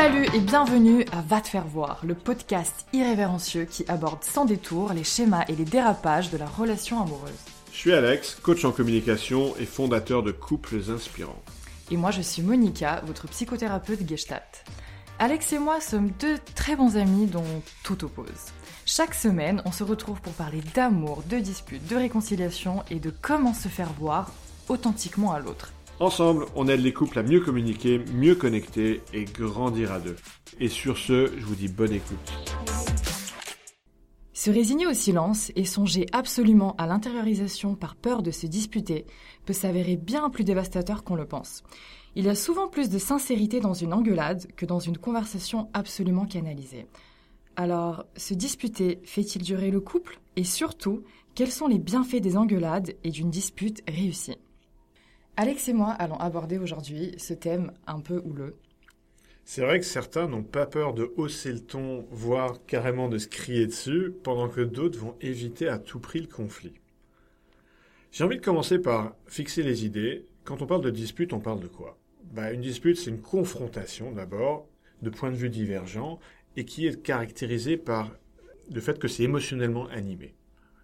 Salut et bienvenue à Va te faire voir, le podcast irrévérencieux qui aborde sans détour les schémas et les dérapages de la relation amoureuse. Je suis Alex, coach en communication et fondateur de Couples Inspirants. Et moi je suis Monica, votre psychothérapeute Gestalt. Alex et moi sommes deux très bons amis dont tout oppose. Chaque semaine, on se retrouve pour parler d'amour, de disputes, de réconciliation et de comment se faire voir authentiquement à l'autre. Ensemble, on aide les couples à mieux communiquer, mieux connecter et grandir à deux. Et sur ce, je vous dis bonne écoute. Se résigner au silence et songer absolument à l'intériorisation par peur de se disputer peut s'avérer bien plus dévastateur qu'on le pense. Il y a souvent plus de sincérité dans une engueulade que dans une conversation absolument canalisée. Alors, se disputer fait-il durer le couple? Et surtout, quels sont les bienfaits des engueulades et d'une dispute réussie? Alex et moi allons aborder aujourd'hui ce thème un peu houleux. C'est vrai que certains n'ont pas peur de hausser le ton, voire carrément de se crier dessus, pendant que d'autres vont éviter à tout prix le conflit. J'ai envie de commencer par fixer les idées. Quand on parle de dispute, on parle de quoi? Bah, Une dispute, c'est une confrontation d'abord, de points de vue divergents, et qui est caractérisée par le fait que c'est émotionnellement animé.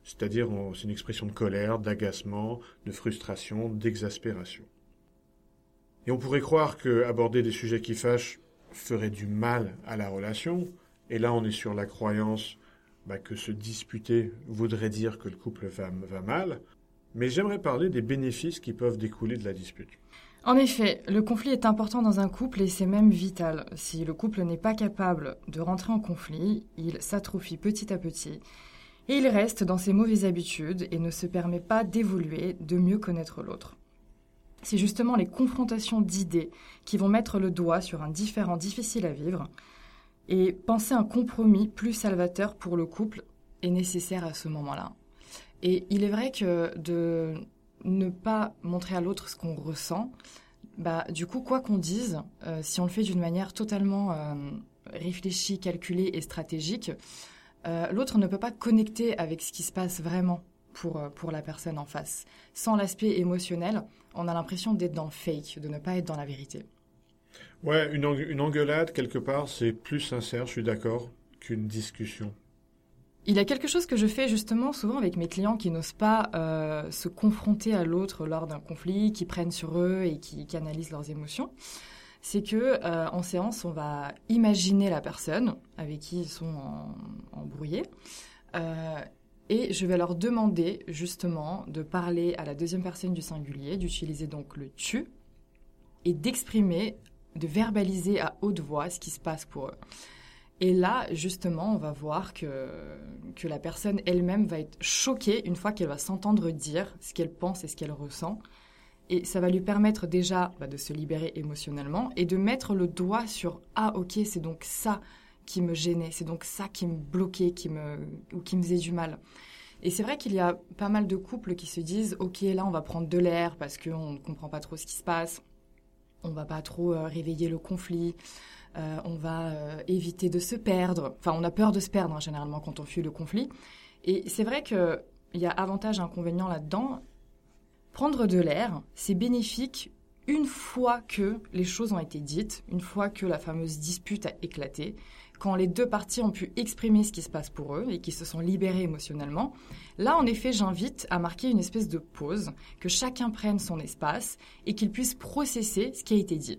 C'est-à-dire, c'est une expression de colère, d'agacement, de frustration, d'exaspération. Et on pourrait croire que aborder des sujets qui fâchent ferait du mal à la relation. Et là, on est sur la croyance bah, que se disputer voudrait dire que le couple va, va mal. Mais j'aimerais parler des bénéfices qui peuvent découler de la dispute. En effet, le conflit est important dans un couple et c'est même vital. Si le couple n'est pas capable de rentrer en conflit, il s'atrophie petit à petit et il reste dans ses mauvaises habitudes et ne se permet pas d'évoluer, de mieux connaître l'autre. C'est justement les confrontations d'idées qui vont mettre le doigt sur un différent difficile à vivre, et penser un compromis plus salvateur pour le couple est nécessaire à ce moment-là. Et il est vrai que de ne pas montrer à l'autre ce qu'on ressent, bah, du coup, quoi qu'on dise, euh, si on le fait d'une manière totalement euh, réfléchie, calculée et stratégique, euh, l'autre ne peut pas connecter avec ce qui se passe vraiment pour, euh, pour la personne en face. Sans l'aspect émotionnel, on a l'impression d'être dans le fake, de ne pas être dans la vérité. Ouais, une, une engueulade, quelque part, c'est plus sincère, je suis d'accord, qu'une discussion. Il y a quelque chose que je fais justement souvent avec mes clients qui n'osent pas euh, se confronter à l'autre lors d'un conflit, qui prennent sur eux et qui canalisent leurs émotions c'est que euh, en séance, on va imaginer la personne avec qui ils sont embrouillés. Euh, et je vais leur demander justement de parler à la deuxième personne du singulier, d'utiliser donc le tu, et d'exprimer, de verbaliser à haute voix ce qui se passe pour eux. Et là, justement, on va voir que, que la personne elle-même va être choquée une fois qu'elle va s'entendre dire ce qu'elle pense et ce qu'elle ressent. Et ça va lui permettre déjà bah, de se libérer émotionnellement et de mettre le doigt sur ah ok c'est donc ça qui me gênait, c'est donc ça qui me bloquait, qui me ou qui me faisait du mal. Et c'est vrai qu'il y a pas mal de couples qui se disent ok là on va prendre de l'air parce qu'on ne comprend pas trop ce qui se passe, on va pas trop euh, réveiller le conflit, euh, on va euh, éviter de se perdre. Enfin on a peur de se perdre hein, généralement quand on fuit le conflit. Et c'est vrai qu'il y a avantage et inconvénient là-dedans. Prendre de l'air, c'est bénéfique une fois que les choses ont été dites, une fois que la fameuse dispute a éclaté, quand les deux parties ont pu exprimer ce qui se passe pour eux et qui se sont libérés émotionnellement. Là, en effet, j'invite à marquer une espèce de pause, que chacun prenne son espace et qu'il puisse processer ce qui a été dit.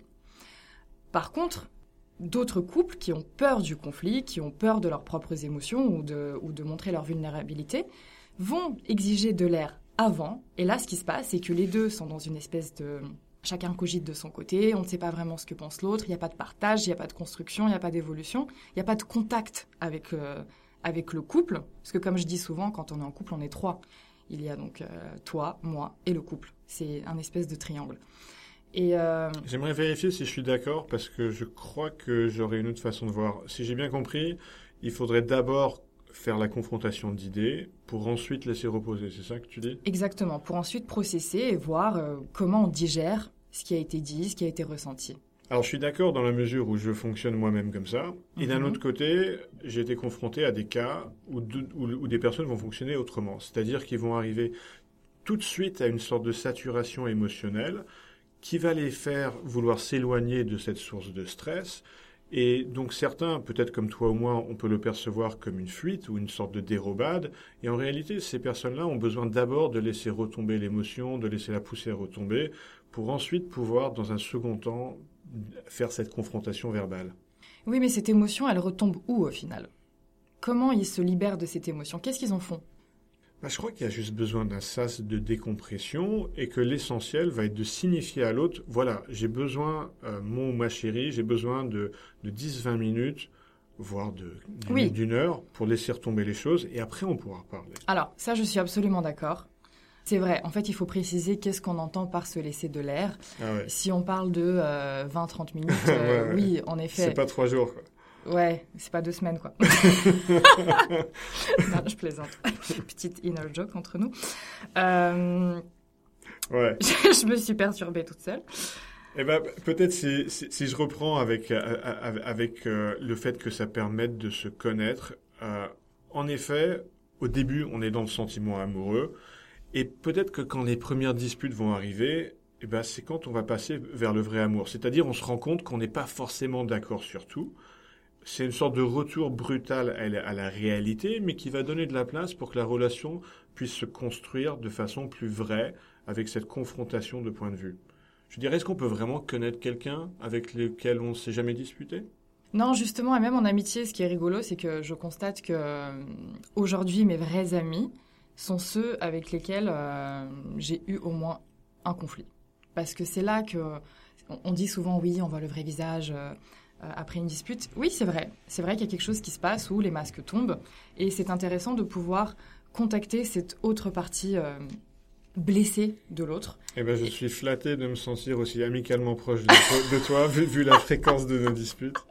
Par contre, d'autres couples qui ont peur du conflit, qui ont peur de leurs propres émotions ou de, ou de montrer leur vulnérabilité, vont exiger de l'air avant. Et là, ce qui se passe, c'est que les deux sont dans une espèce de... Chacun cogite de son côté, on ne sait pas vraiment ce que pense l'autre, il n'y a pas de partage, il n'y a pas de construction, il n'y a pas d'évolution, il n'y a pas de contact avec, euh, avec le couple. Parce que comme je dis souvent, quand on est en couple, on est trois. Il y a donc euh, toi, moi et le couple. C'est un espèce de triangle. Et euh, J'aimerais vérifier si je suis d'accord parce que je crois que j'aurais une autre façon de voir. Si j'ai bien compris, il faudrait d'abord faire la confrontation d'idées pour ensuite laisser reposer, c'est ça que tu dis? Exactement, pour ensuite processer et voir euh, comment on digère ce qui a été dit, ce qui a été ressenti. Alors je suis d'accord dans la mesure où je fonctionne moi-même comme ça, et d'un mhm. autre côté, j'ai été confronté à des cas où, où des personnes vont fonctionner autrement, c'est-à-dire qu'ils vont arriver tout de suite à une sorte de saturation émotionnelle qui va les faire vouloir s'éloigner de cette source de stress Et donc certains, peut-être comme toi ou moi, on peut le percevoir comme une fuite ou une sorte de dérobade. Et en réalité, ces personnes-là ont besoin d'abord de laisser retomber l'émotion, de laisser la poussière retomber, pour ensuite pouvoir, dans un second temps, faire cette confrontation verbale. Oui, mais cette émotion, elle retombe où au final? Comment ils se libèrent de cette émotion? Qu'est-ce qu'ils en font? Bah, je crois qu'il y a juste besoin d'un sas de décompression et que l'essentiel va être de signifier à l'autre, voilà, j'ai besoin, euh, mon ou ma chérie, j'ai besoin de, de 10-20 minutes, voire d'une heure pour laisser retomber les choses et après on pourra parler. Alors, ça, je suis absolument d'accord. C'est vrai. En fait, il faut préciser qu'est-ce qu'on entend par se laisser de l'air. Ah si on parle de 20-30 euh, minutes, euh, oui, en effet. C'est pas trois jours. Quoi. Ouais, c'est pas deux semaines, quoi. non, je plaisante. Petite inner joke entre nous. Euh... Ouais. je me suis perturbée toute seule. Eh ben, peut-être si, si, je reprends avec, euh, avec euh, le fait que ça permette de se connaître. Euh, en effet, au début, on est dans le sentiment amoureux. Et peut-être que quand les premières disputes vont arriver, eh ben, c'est quand on va passer vers le vrai amour. C'est-à-dire, on se rend compte qu'on n'est pas forcément d'accord sur tout c'est une sorte de retour brutal à la, réalité, mais qui va donner de la place pour que la relation puisse se construire de façon plus vraie avec cette confrontation de points de vue. Je dirais, est-ce qu'on peut vraiment connaître quelqu'un avec lequel on ne s'est jamais disputé? Non, justement, et même en amitié, ce qui est rigolo, c'est que je constate que euh, aujourd'hui, mes vrais amis sont ceux avec lesquels euh, j'ai eu au moins un conflit. Parce que c'est là que on dit souvent oui, on voit le vrai visage. Euh, après une dispute. Oui, c'est vrai. C'est vrai qu'il y a quelque chose qui se passe où les masques tombent. Et c'est intéressant de pouvoir contacter cette autre partie euh, blessée de l'autre. Eh ben, je suis flatté de me sentir aussi amicalement proche de, toi, vu, la fréquence de nos disputes.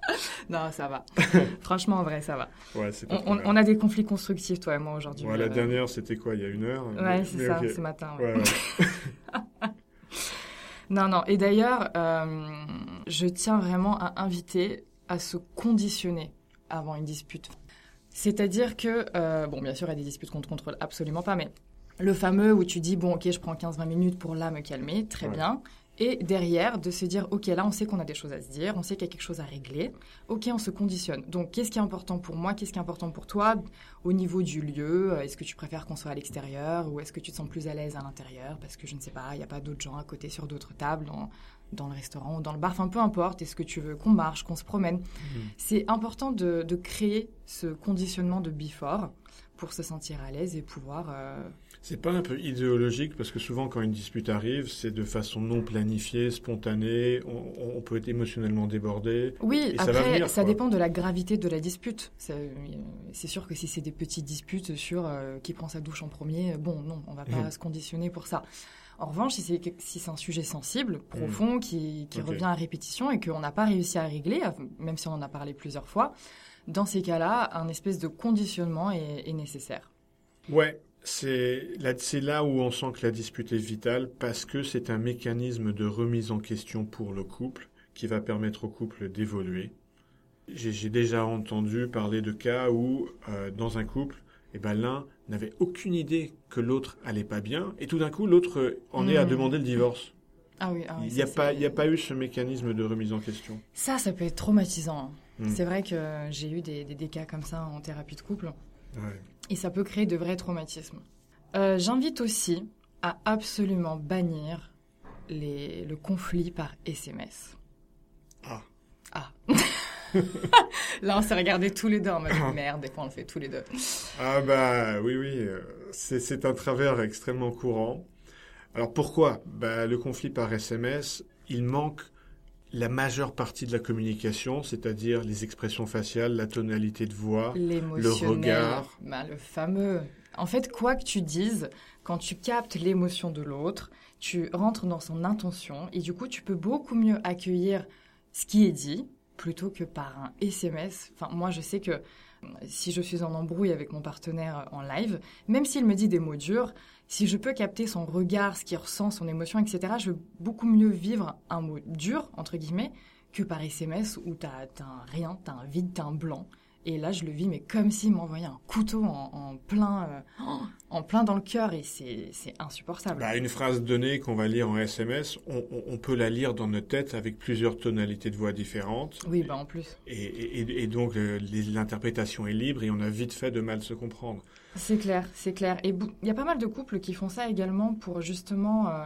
Non, ça va. Franchement, en vrai, ça va. Ouais, on, on, a des conflits constructifs, toi et moi, aujourd'hui. la dernière, c'était quoi, il y a une heure Ouais, c'est ça, ce matin. Ouais. Non, non. Et d'ailleurs, euh, je tiens vraiment à inviter à se conditionner avant une dispute. C'est-à-dire que, euh, bon, bien sûr, il y a des disputes qu'on ne contrôle absolument pas, mais le fameux où tu dis, bon, ok, je prends 15-20 minutes pour là me calmer, très bien. Et derrière, de se dire, OK, là, on sait qu'on a des choses à se dire, on sait qu'il y a quelque chose à régler. OK, on se conditionne. Donc, qu'est-ce qui est important pour moi Qu'est-ce qui est important pour toi? Au niveau du lieu, euh, est-ce que tu préfères qu'on soit à l'extérieur ou est-ce que tu te sens plus à l'aise à l'intérieur? Parce que je ne sais pas, il n'y a pas d'autres gens à côté sur d'autres tables, dans, le restaurant ou dans le bar. Enfin, peu importe. Est-ce que tu veux qu'on marche, qu'on se promène mmh. C'est important de, de, créer ce conditionnement de before pour se sentir à l'aise et pouvoir euh, c'est pas un peu idéologique parce que souvent quand une dispute arrive, c'est de façon non planifiée, spontanée, on, peut être émotionnellement débordé. Oui, après ça, dépend de la gravité de la dispute. C'est sûr que si c'est des petites disputes sur euh, qui prend sa douche en premier, bon non, on va pas mmh. se conditionner pour ça. En revanche, si c'est si un sujet sensible, profond, mmh. qui, revient à répétition et qu'on n'a pas réussi à régler, même si on en a parlé plusieurs fois, dans ces cas-là, un espèce de conditionnement est, est nécessaire. Ouais, c'est là, où on sent que la dispute est vitale parce que c'est un mécanisme de remise en question pour le couple qui va permettre au couple d'évoluer. J'ai déjà entendu parler de cas où, euh, dans un couple, eh ben, l'un n'avait aucune idée que l'autre allait pas bien, et tout d'un coup, l'autre en est à mmh. demander le divorce. Ah oui, ah il n'y a, pas, a pas eu ce mécanisme de remise en question. Ça, ça peut être traumatisant. Mmh. C'est vrai que j'ai eu des, des, cas comme ça en thérapie de couple. Ouais. Et ça peut créer de vrais traumatismes. Euh, j'invite aussi à absolument bannir les, le conflit par SMS. Ah. Ah. Là, on s'est regardé tous les deux en mode merde, des fois on le fait tous les deux. Ah bah oui, oui, euh, c'est un travers extrêmement courant. Alors pourquoi? Bah, Le conflit par SMS, il manque la majeure partie de la communication, c'est-à-dire les expressions faciales, la tonalité de voix, le regard. Bah, le fameux. En fait, quoi que tu dises, quand tu captes l'émotion de l'autre, tu rentres dans son intention et du coup, tu peux beaucoup mieux accueillir ce qui est dit plutôt que par un SMS. Enfin, moi, je sais que si je suis en embrouille avec mon partenaire en live, même s'il me dit des mots durs, si je peux capter son regard, ce qu'il ressent, son émotion, etc., je veux beaucoup mieux vivre un mot dur, entre guillemets, que par SMS où t'as as un rien, t'as un vide, t'as un blanc. Et là, je le vis, mais comme s'il m'envoyait un couteau en, plein, euh, en plein dans le cœur, et c'est insupportable. Bah, une phrase donnée qu'on va lire en SMS, on, peut la lire dans notre tête avec plusieurs tonalités de voix différentes. Oui, bah en plus. Et, donc, l'interprétation est libre et on a vite fait de mal se comprendre. C'est clair, c'est clair. Et il y a pas mal de couples qui font ça également pour justement... Euh,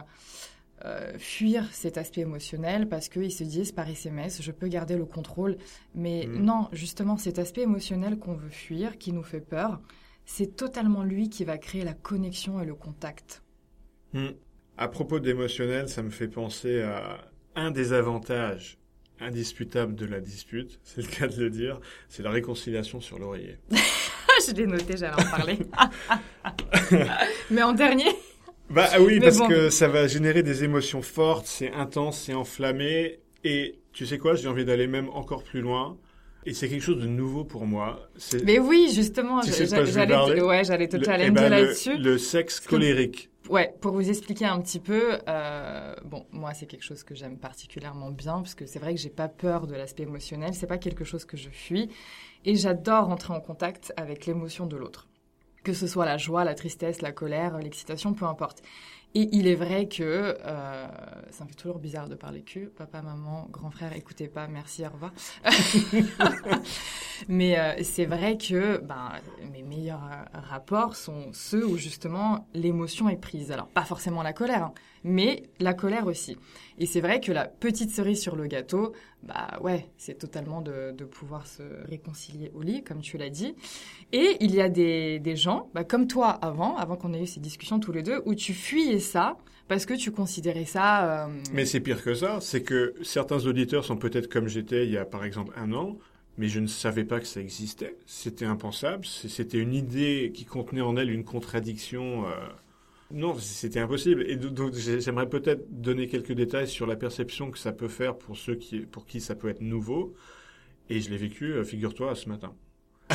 euh, fuir cet aspect émotionnel parce qu'ils se disent par SMS, je peux garder le contrôle. Mais mm. non, justement, cet aspect émotionnel qu'on veut fuir, qui nous fait peur, c'est totalement lui qui va créer la connexion et le contact. Mm. À propos d'émotionnel, ça me fait penser à un des avantages indiscutables de la dispute, c'est le cas de le dire, c'est la réconciliation sur l'oreiller. je l'ai noté, j'allais en parler. Mais en dernier bah ah oui, parce que ça va générer des émotions fortes, c'est intense, c'est enflammé. Et tu sais quoi, j'ai envie d'aller même encore plus loin. Et c'est quelque chose de nouveau pour moi. Mais oui, justement, j'allais ouais, j'allais te challenger eh ben, là-dessus. Le, sexe colérique. ouais, pour vous expliquer un petit peu, euh, bon, moi c'est quelque chose que j'aime particulièrement bien parce que c'est vrai que j'ai pas peur de l'aspect émotionnel, c'est pas quelque chose que je fuis et j'adore entrer en contact avec l'émotion de l'autre que ce soit la joie, la tristesse, la colère, l'excitation, peu importe. Et il est vrai que euh, ça me fait toujours bizarre de parler que papa, maman, grand frère, écoutez pas, merci, au revoir. Mais euh, c'est vrai que ben, mes meilleurs euh, rapports sont ceux où justement l'émotion est prise. Alors pas forcément la colère, hein, mais la colère aussi. Et c'est vrai que la petite cerise sur le gâteau, bah ouais, c'est totalement de, de, pouvoir se réconcilier au lit, comme tu l'as dit. Et il y a des, des gens, bah, comme toi avant, avant qu'on ait eu ces discussions tous les deux, où tu fuyais ça parce que tu considérais ça. Euh... Mais c'est pire que ça, c'est que certains auditeurs sont peut-être comme j'étais il y a par exemple un an, mais je ne savais pas que ça existait. C'était impensable. C'était une idée qui contenait en elle une contradiction. Euh, non, c'était impossible. Et donc, j'aimerais peut-être donner quelques détails sur la perception que ça peut faire pour ceux qui, pour qui ça peut être nouveau. Et je l'ai vécu, euh, figure-toi, ce matin.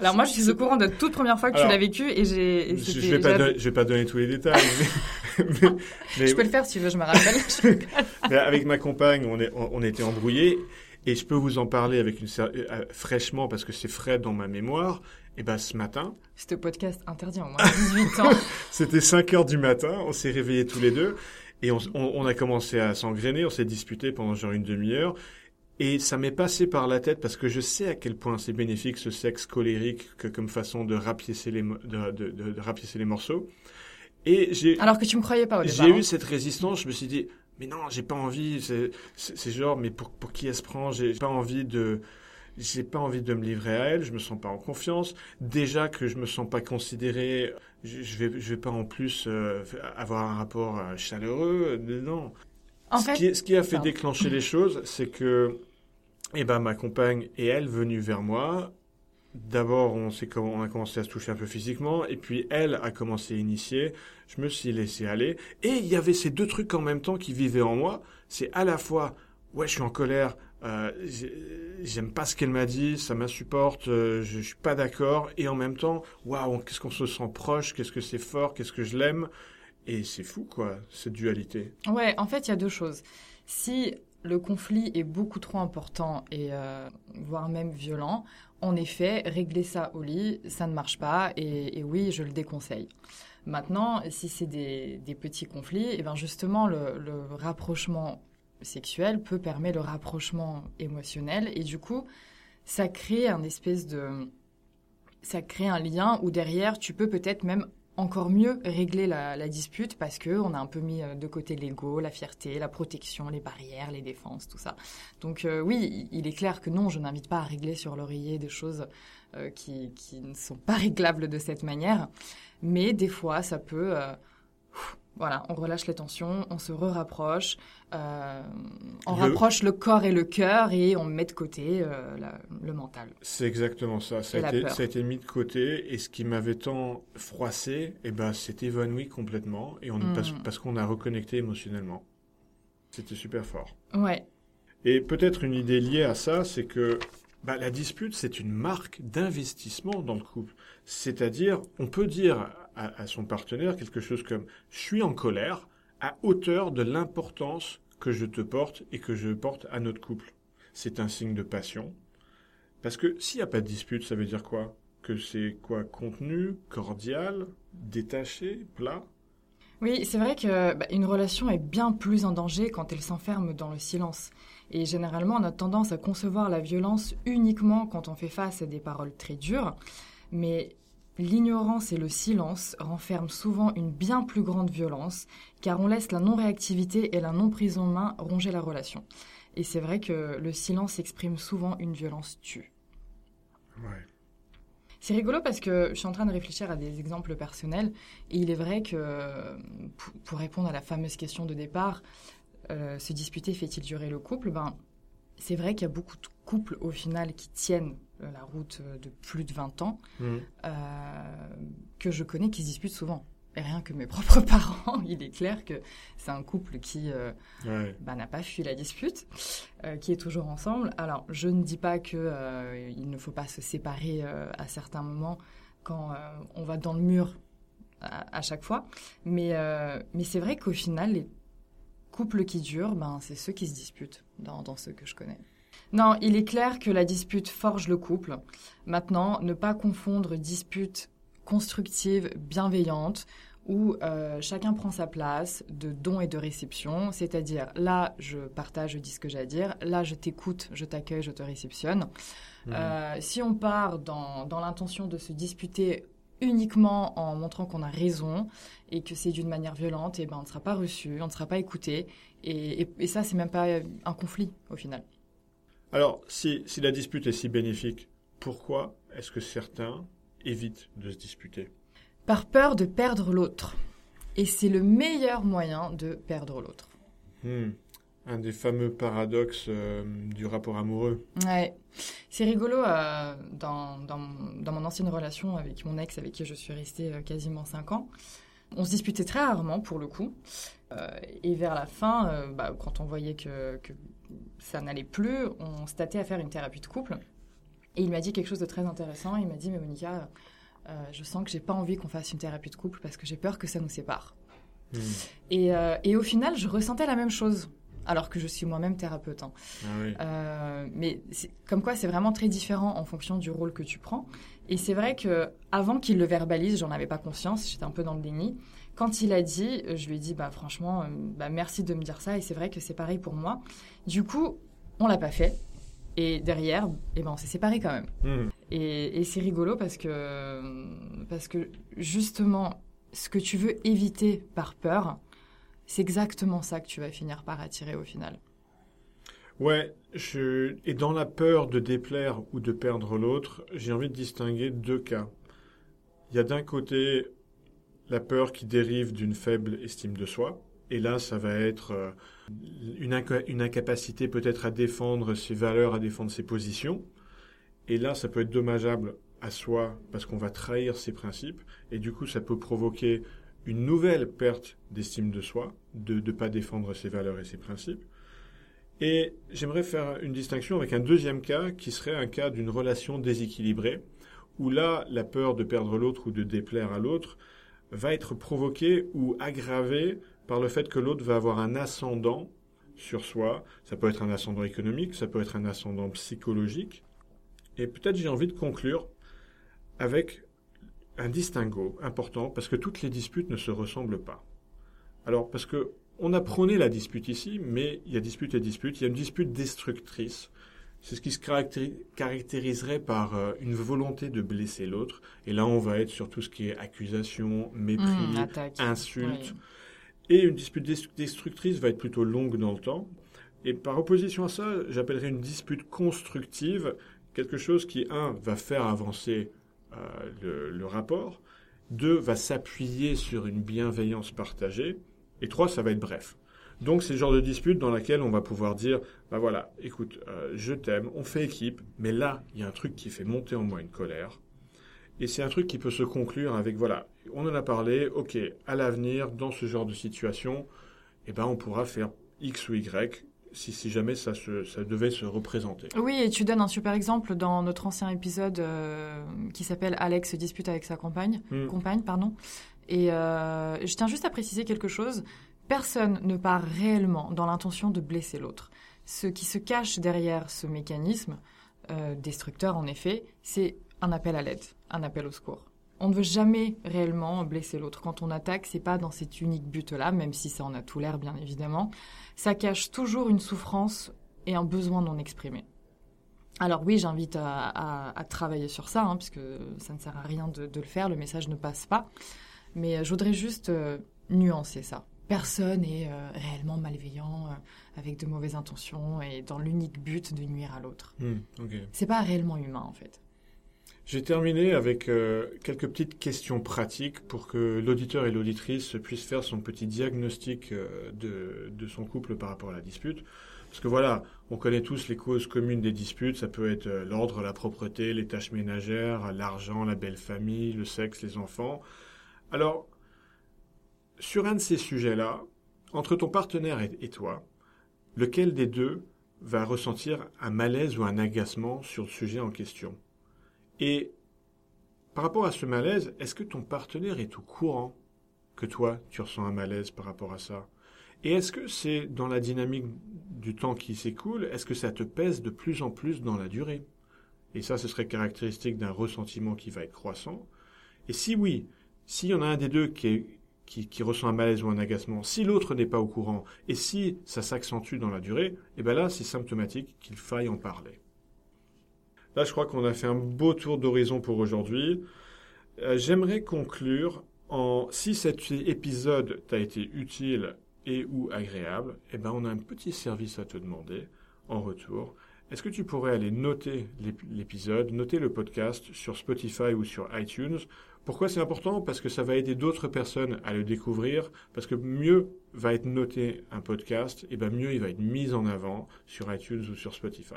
Alors moi, je suis au courant de toute première fois que tu l'as vécu et j'ai. Je, je vais pas, vais pas donner tous les détails. mais, je peux le faire si tu veux, je me rappelle. avec ma compagne, on, est, on, était embrouillés et je peux vous en parler avec une euh, fraîchement parce que c'est frais dans ma mémoire. Et ben ce matin. C'était podcast interdit en moins 18 ans. C'était 5 heures du matin, on s'est réveillés tous les deux et on, on, a commencé à s'engrainer, on s'est disputé pendant genre une demi-heure. Et ça m'est passé par la tête parce que je sais à quel point c'est bénéfique ce sexe colérique que, comme façon de rapiécer les, de, de, de, de les morceaux. Et j'ai. Alors que tu me croyais pas au départ. J'ai eu hein. cette résistance. Je me suis dit, mais non, j'ai pas envie. C'est genre, mais pour, pour qui elle se prend? J'ai pas envie de j'ai pas envie de me livrer à elle, je me sens pas en confiance. Déjà que je me sens pas considéré, je, vais, je vais pas en plus euh, avoir un rapport euh, chaleureux. Non. En ce, fait, qui, ce qui a fait déclencher les choses, c'est que, eh ben, ma compagne et elle venues vers moi. D'abord, on, a commencé à se toucher un peu physiquement, et puis elle a commencé à initier. Je me suis laissé aller, et il y avait ces deux trucs en même temps qui vivaient en moi. C'est à la fois, ouais, je suis en colère, euh, j'aime pas ce qu'elle m'a dit, ça m'insupporte, euh, je, je suis pas d'accord, et en même temps, waouh, qu'est-ce qu'on se sent proche, qu'est-ce que c'est fort, qu'est-ce que je l'aime, et c'est fou quoi, cette dualité. Ouais, en fait, il y a deux choses. Si le conflit est beaucoup trop important et euh, voire même violent, en effet, régler ça au lit, ça ne marche pas, et, oui, je le déconseille. Maintenant, si c'est des, petits conflits, et eh ben justement, le, le rapprochement sexuel peut permettre le rapprochement émotionnel et du coup, ça crée un espèce de ça crée un lien où derrière tu peux peut-être même encore mieux régler la, dispute parce que on a un peu mis euh, de côté l'ego, la fierté, la protection, les barrières, les défenses, tout ça. Donc euh, oui, il est clair que non, je n'invite pas à régler sur l'oreiller des choses euh, qui, qui, ne sont pas réglables de cette manière, mais des fois ça peut voilà, on relâche les tensions, on se re-rapproche, euh, on rapproche le corps et le cœur et on met de côté euh, le mental. C'est exactement ça. Ça a, été, ça a, été, mis de côté et ce qui m'avait tant froissé, eh ben, s'est évanoui complètement et on, parce, hmm. parce qu'on a reconnecté émotionnellement. C'était super fort. Ouais. Et peut-être une idée liée à ça, c'est que bah, la dispute, c'est une marque d'investissement dans le couple. C'est-à-dire, on peut dire à, son partenaire quelque chose comme je suis en colère à hauteur de l'importance que je te porte et que je porte à notre couple. C'est un signe de passion. Parce que s'il n'y a pas de dispute, ça veut dire quoi? Que c'est quoi? Contenu, cordial, détaché, plat? Oui, c'est vrai que bah, une relation est bien plus en danger quand elle s'enferme dans le silence. Et généralement, on a tendance à concevoir la violence uniquement quand on fait face à des paroles très dures. Mais l'ignorance et le silence renferment souvent une bien plus grande violence, car on laisse la non-réactivité et la non-prise en main ronger la relation. Et c'est vrai que le silence exprime souvent une violence tue. Ouais. C'est rigolo parce que je suis en train de réfléchir à des exemples personnels et il est vrai que pour répondre à la fameuse question de départ, euh, se disputer fait-il durer le couple? Ben, C'est vrai qu'il y a beaucoup de couples au final qui tiennent euh, la route euh, de plus de 20 ans Mmh. que je connais qui se disputent souvent. Et rien que mes propres parents, il est clair que c'est un couple qui Ouais. bah, n'a pas fui la dispute, euh, qui est toujours ensemble. Alors, je ne dis pas que euh, il ne faut pas se séparer euh, à certains moments quand euh, on va dans le mur à, à chaque fois, mais, euh, mais c'est vrai qu'au final, les couples qui durent, ben, c'est ceux qui se disputent dans, dans ceux que je connais. Non, il est clair que la dispute forge le couple. Maintenant, ne pas confondre dispute constructive, bienveillante, où euh, chacun prend sa place de don et de réception, c'est-à-dire là, je partage, je dis ce que j'ai à dire, là, je t'écoute, je t'accueille, je te réceptionne. Mmh. Euh, si on part dans, dans l'intention de se disputer uniquement en montrant qu'on a raison et que c'est d'une manière violente, et ben on ne sera pas reçu, on ne sera pas écouté, et, et, et ça, c'est même pas un conflit au final. Alors, si, si la dispute est si bénéfique, pourquoi est-ce que certains évitent de se disputer? Par peur de perdre l'autre. Et c'est le meilleur moyen de perdre l'autre. Hmm. Un des fameux paradoxes euh, du rapport amoureux. Ouais, c'est rigolo. euh, dans, dans, mon- dans mon ancienne relation avec mon ex, avec qui je suis restée euh, quasiment 5 ans, on se disputait très rarement pour le coup. Et vers la fin, bah, quand on voyait que, que ça n'allait plus, on se tâtait à faire une thérapie de couple. Et il m'a dit quelque chose de très intéressant. Il m'a dit, mais Monica, euh, je sens que j'ai pas envie qu'on fasse une thérapie de couple parce que j'ai peur que ça nous sépare. Hmm. Et, euh, et au final, je ressentais la même chose, alors que je suis moi-même thérapeute. hein. Ah oui. Euh, mais comme quoi, c'est vraiment très différent en fonction du rôle que tu prends. Et c'est vrai que avant qu'il le verbalise, j'en avais pas conscience, j'étais un peu dans le déni. Quand il a dit, euh, je lui ai dit, bah franchement, euh, bah, merci de me dire ça. Et c'est vrai que c'est pareil pour moi. Du coup, on l'a pas fait. Et derrière, eh ben, on s'est séparés quand même. Et, et c'est rigolo parce que, parce que justement, ce que tu veux éviter par peur, c'est exactement ça que tu vas finir par attirer au final. Ouais, je... et dans la peur de déplaire ou de perdre l'autre, j'ai envie de distinguer deux cas. Il y a d'un côté la peur qui dérive d'une faible estime de soi, et là ça va être euh, une, inca- une incapacité peut-être à défendre ses valeurs, à défendre ses positions, et là ça peut être dommageable à soi parce qu'on va trahir ses principes, et du coup ça peut provoquer une nouvelle perte d'estime de soi, de ne pas défendre ses valeurs et ses principes. Et j'aimerais faire une distinction avec un deuxième cas qui serait un cas d'une relation déséquilibrée, où là, la peur de perdre l'autre ou de déplaire à l'autre va être provoquée ou aggravée par le fait que l'autre va avoir un ascendant sur soi. Ça peut être un ascendant économique, ça peut être un ascendant psychologique. Et peut-être j'ai envie de conclure avec un distinguo important, parce que toutes les disputes ne se ressemblent pas. Alors, parce que on a prôné la dispute ici, mais il y a dispute et dispute. Il y a une dispute destructrice. C'est ce qui se caractéri- caractériserait par euh, une volonté de blesser l'autre. Et là, on va être sur tout ce qui est accusation, mépris, Mmh, insulte. Oui. Et une dispute des- destructrice va être plutôt longue dans le temps. Et par opposition à ça, j'appellerais une dispute constructive quelque chose qui, un, va faire avancer euh, le, le rapport, deux, va s'appuyer sur une bienveillance partagée, et trois, ça va être bref. Donc c'est le genre de dispute dans laquelle on va pouvoir dire, bah voilà, écoute, euh, je t'aime, on fait équipe, mais là, il y a un truc qui fait monter en moi une colère. Et c'est un truc qui peut se conclure avec, voilà, on en a parlé, ok, à l'avenir, dans ce genre de situation, eh ben, on pourra faire X ou Y si, si jamais ça, se, ça devait se représenter. Oui, et tu donnes un super exemple dans notre ancien épisode euh, qui s'appelle Alex dispute avec sa compagne. Hmm. compagne pardon. Et euh, je tiens juste à préciser quelque chose. Personne ne part réellement dans l'intention de blesser l'autre. Ce qui se cache derrière ce mécanisme, destructeur, en effet, c'est un appel à l'aide, un appel au secours. On ne veut jamais réellement blesser l'autre. Quand on attaque, c'est pas dans cet unique but-là, même si ça en a tout l'air, bien évidemment. Ça cache toujours une souffrance et un besoin non exprimé. Alors oui, j'invite à, travailler sur ça, hein, puisque ça ne sert à rien de, le faire, le message ne passe pas. Mais je voudrais juste euh, nuancer ça. Personne n'est euh, réellement malveillant, euh, avec de mauvaises intentions et dans l'unique but de nuire à l'autre. Hmm, c'est pas réellement humain en fait. J'ai terminé avec euh, quelques petites questions pratiques pour que l'auditeur et l'auditrice puissent faire son petit diagnostic euh, de, son couple par rapport à la dispute. Parce que voilà, on connaît tous les causes communes des disputes. Ça peut être euh, l'ordre, la propreté, les tâches ménagères, l'argent, la belle famille, le sexe, les enfants. Alors, sur un de ces sujets-là, entre ton partenaire et toi, lequel des deux va ressentir un malaise ou un agacement sur le sujet en question? Et par rapport à ce malaise, est-ce que ton partenaire est au courant que toi, tu ressens un malaise par rapport à ça? Et est-ce que c'est dans la dynamique du temps qui s'écoule, est-ce que ça te pèse de plus en plus dans la durée? Et ça, ce serait caractéristique d'un ressentiment qui va être croissant. Et si oui, s'il y en a un des deux qui, qui, ressent un malaise ou un agacement, si l'autre n'est pas au courant, et si ça s'accentue dans la durée, eh bien là, c'est symptomatique qu'il faille en parler. Là, je crois qu'on a fait un beau tour d'horizon pour aujourd'hui. Euh, j'aimerais conclure en si cet épisode t'a été utile et ou agréable, eh ben on a un petit service à te demander en retour. Est-ce que tu pourrais aller noter l'épisode, noter le podcast sur Spotify ou sur iTunes Pourquoi c'est important? Parce que ça va aider d'autres personnes à le découvrir, parce que mieux va être noté un podcast, et ben mieux il va être mis en avant sur iTunes ou sur Spotify.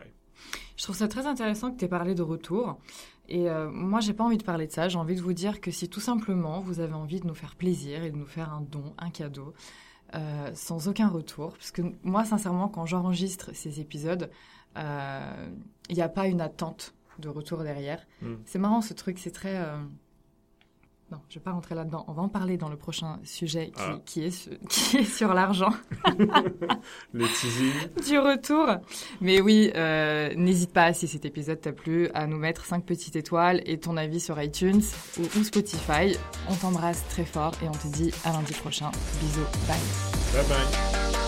Je trouve ça très intéressant que tu aies parlé de retour. Et euh, moi, j'ai pas envie de parler de ça. J'ai envie de vous dire que si tout simplement vous avez envie de nous faire plaisir et de nous faire un don, un cadeau, euh, sans aucun retour, parce que moi, sincèrement, quand j'enregistre ces épisodes, euh, il n'y a pas une attente de retour derrière. Hmm. C'est marrant ce truc, c'est très non, je ne vais pas rentrer là-dedans. On va en parler dans le prochain sujet qui, ah. est, qui est sur l'argent. le teasing. Du retour. Mais oui, euh, n'hésite pas, si cet épisode t'a plu, à nous mettre 5 petites étoiles et ton avis sur iTunes ou, Spotify. On t'embrasse très fort et on te dit à lundi prochain. Bisous. Bye. Bye bye.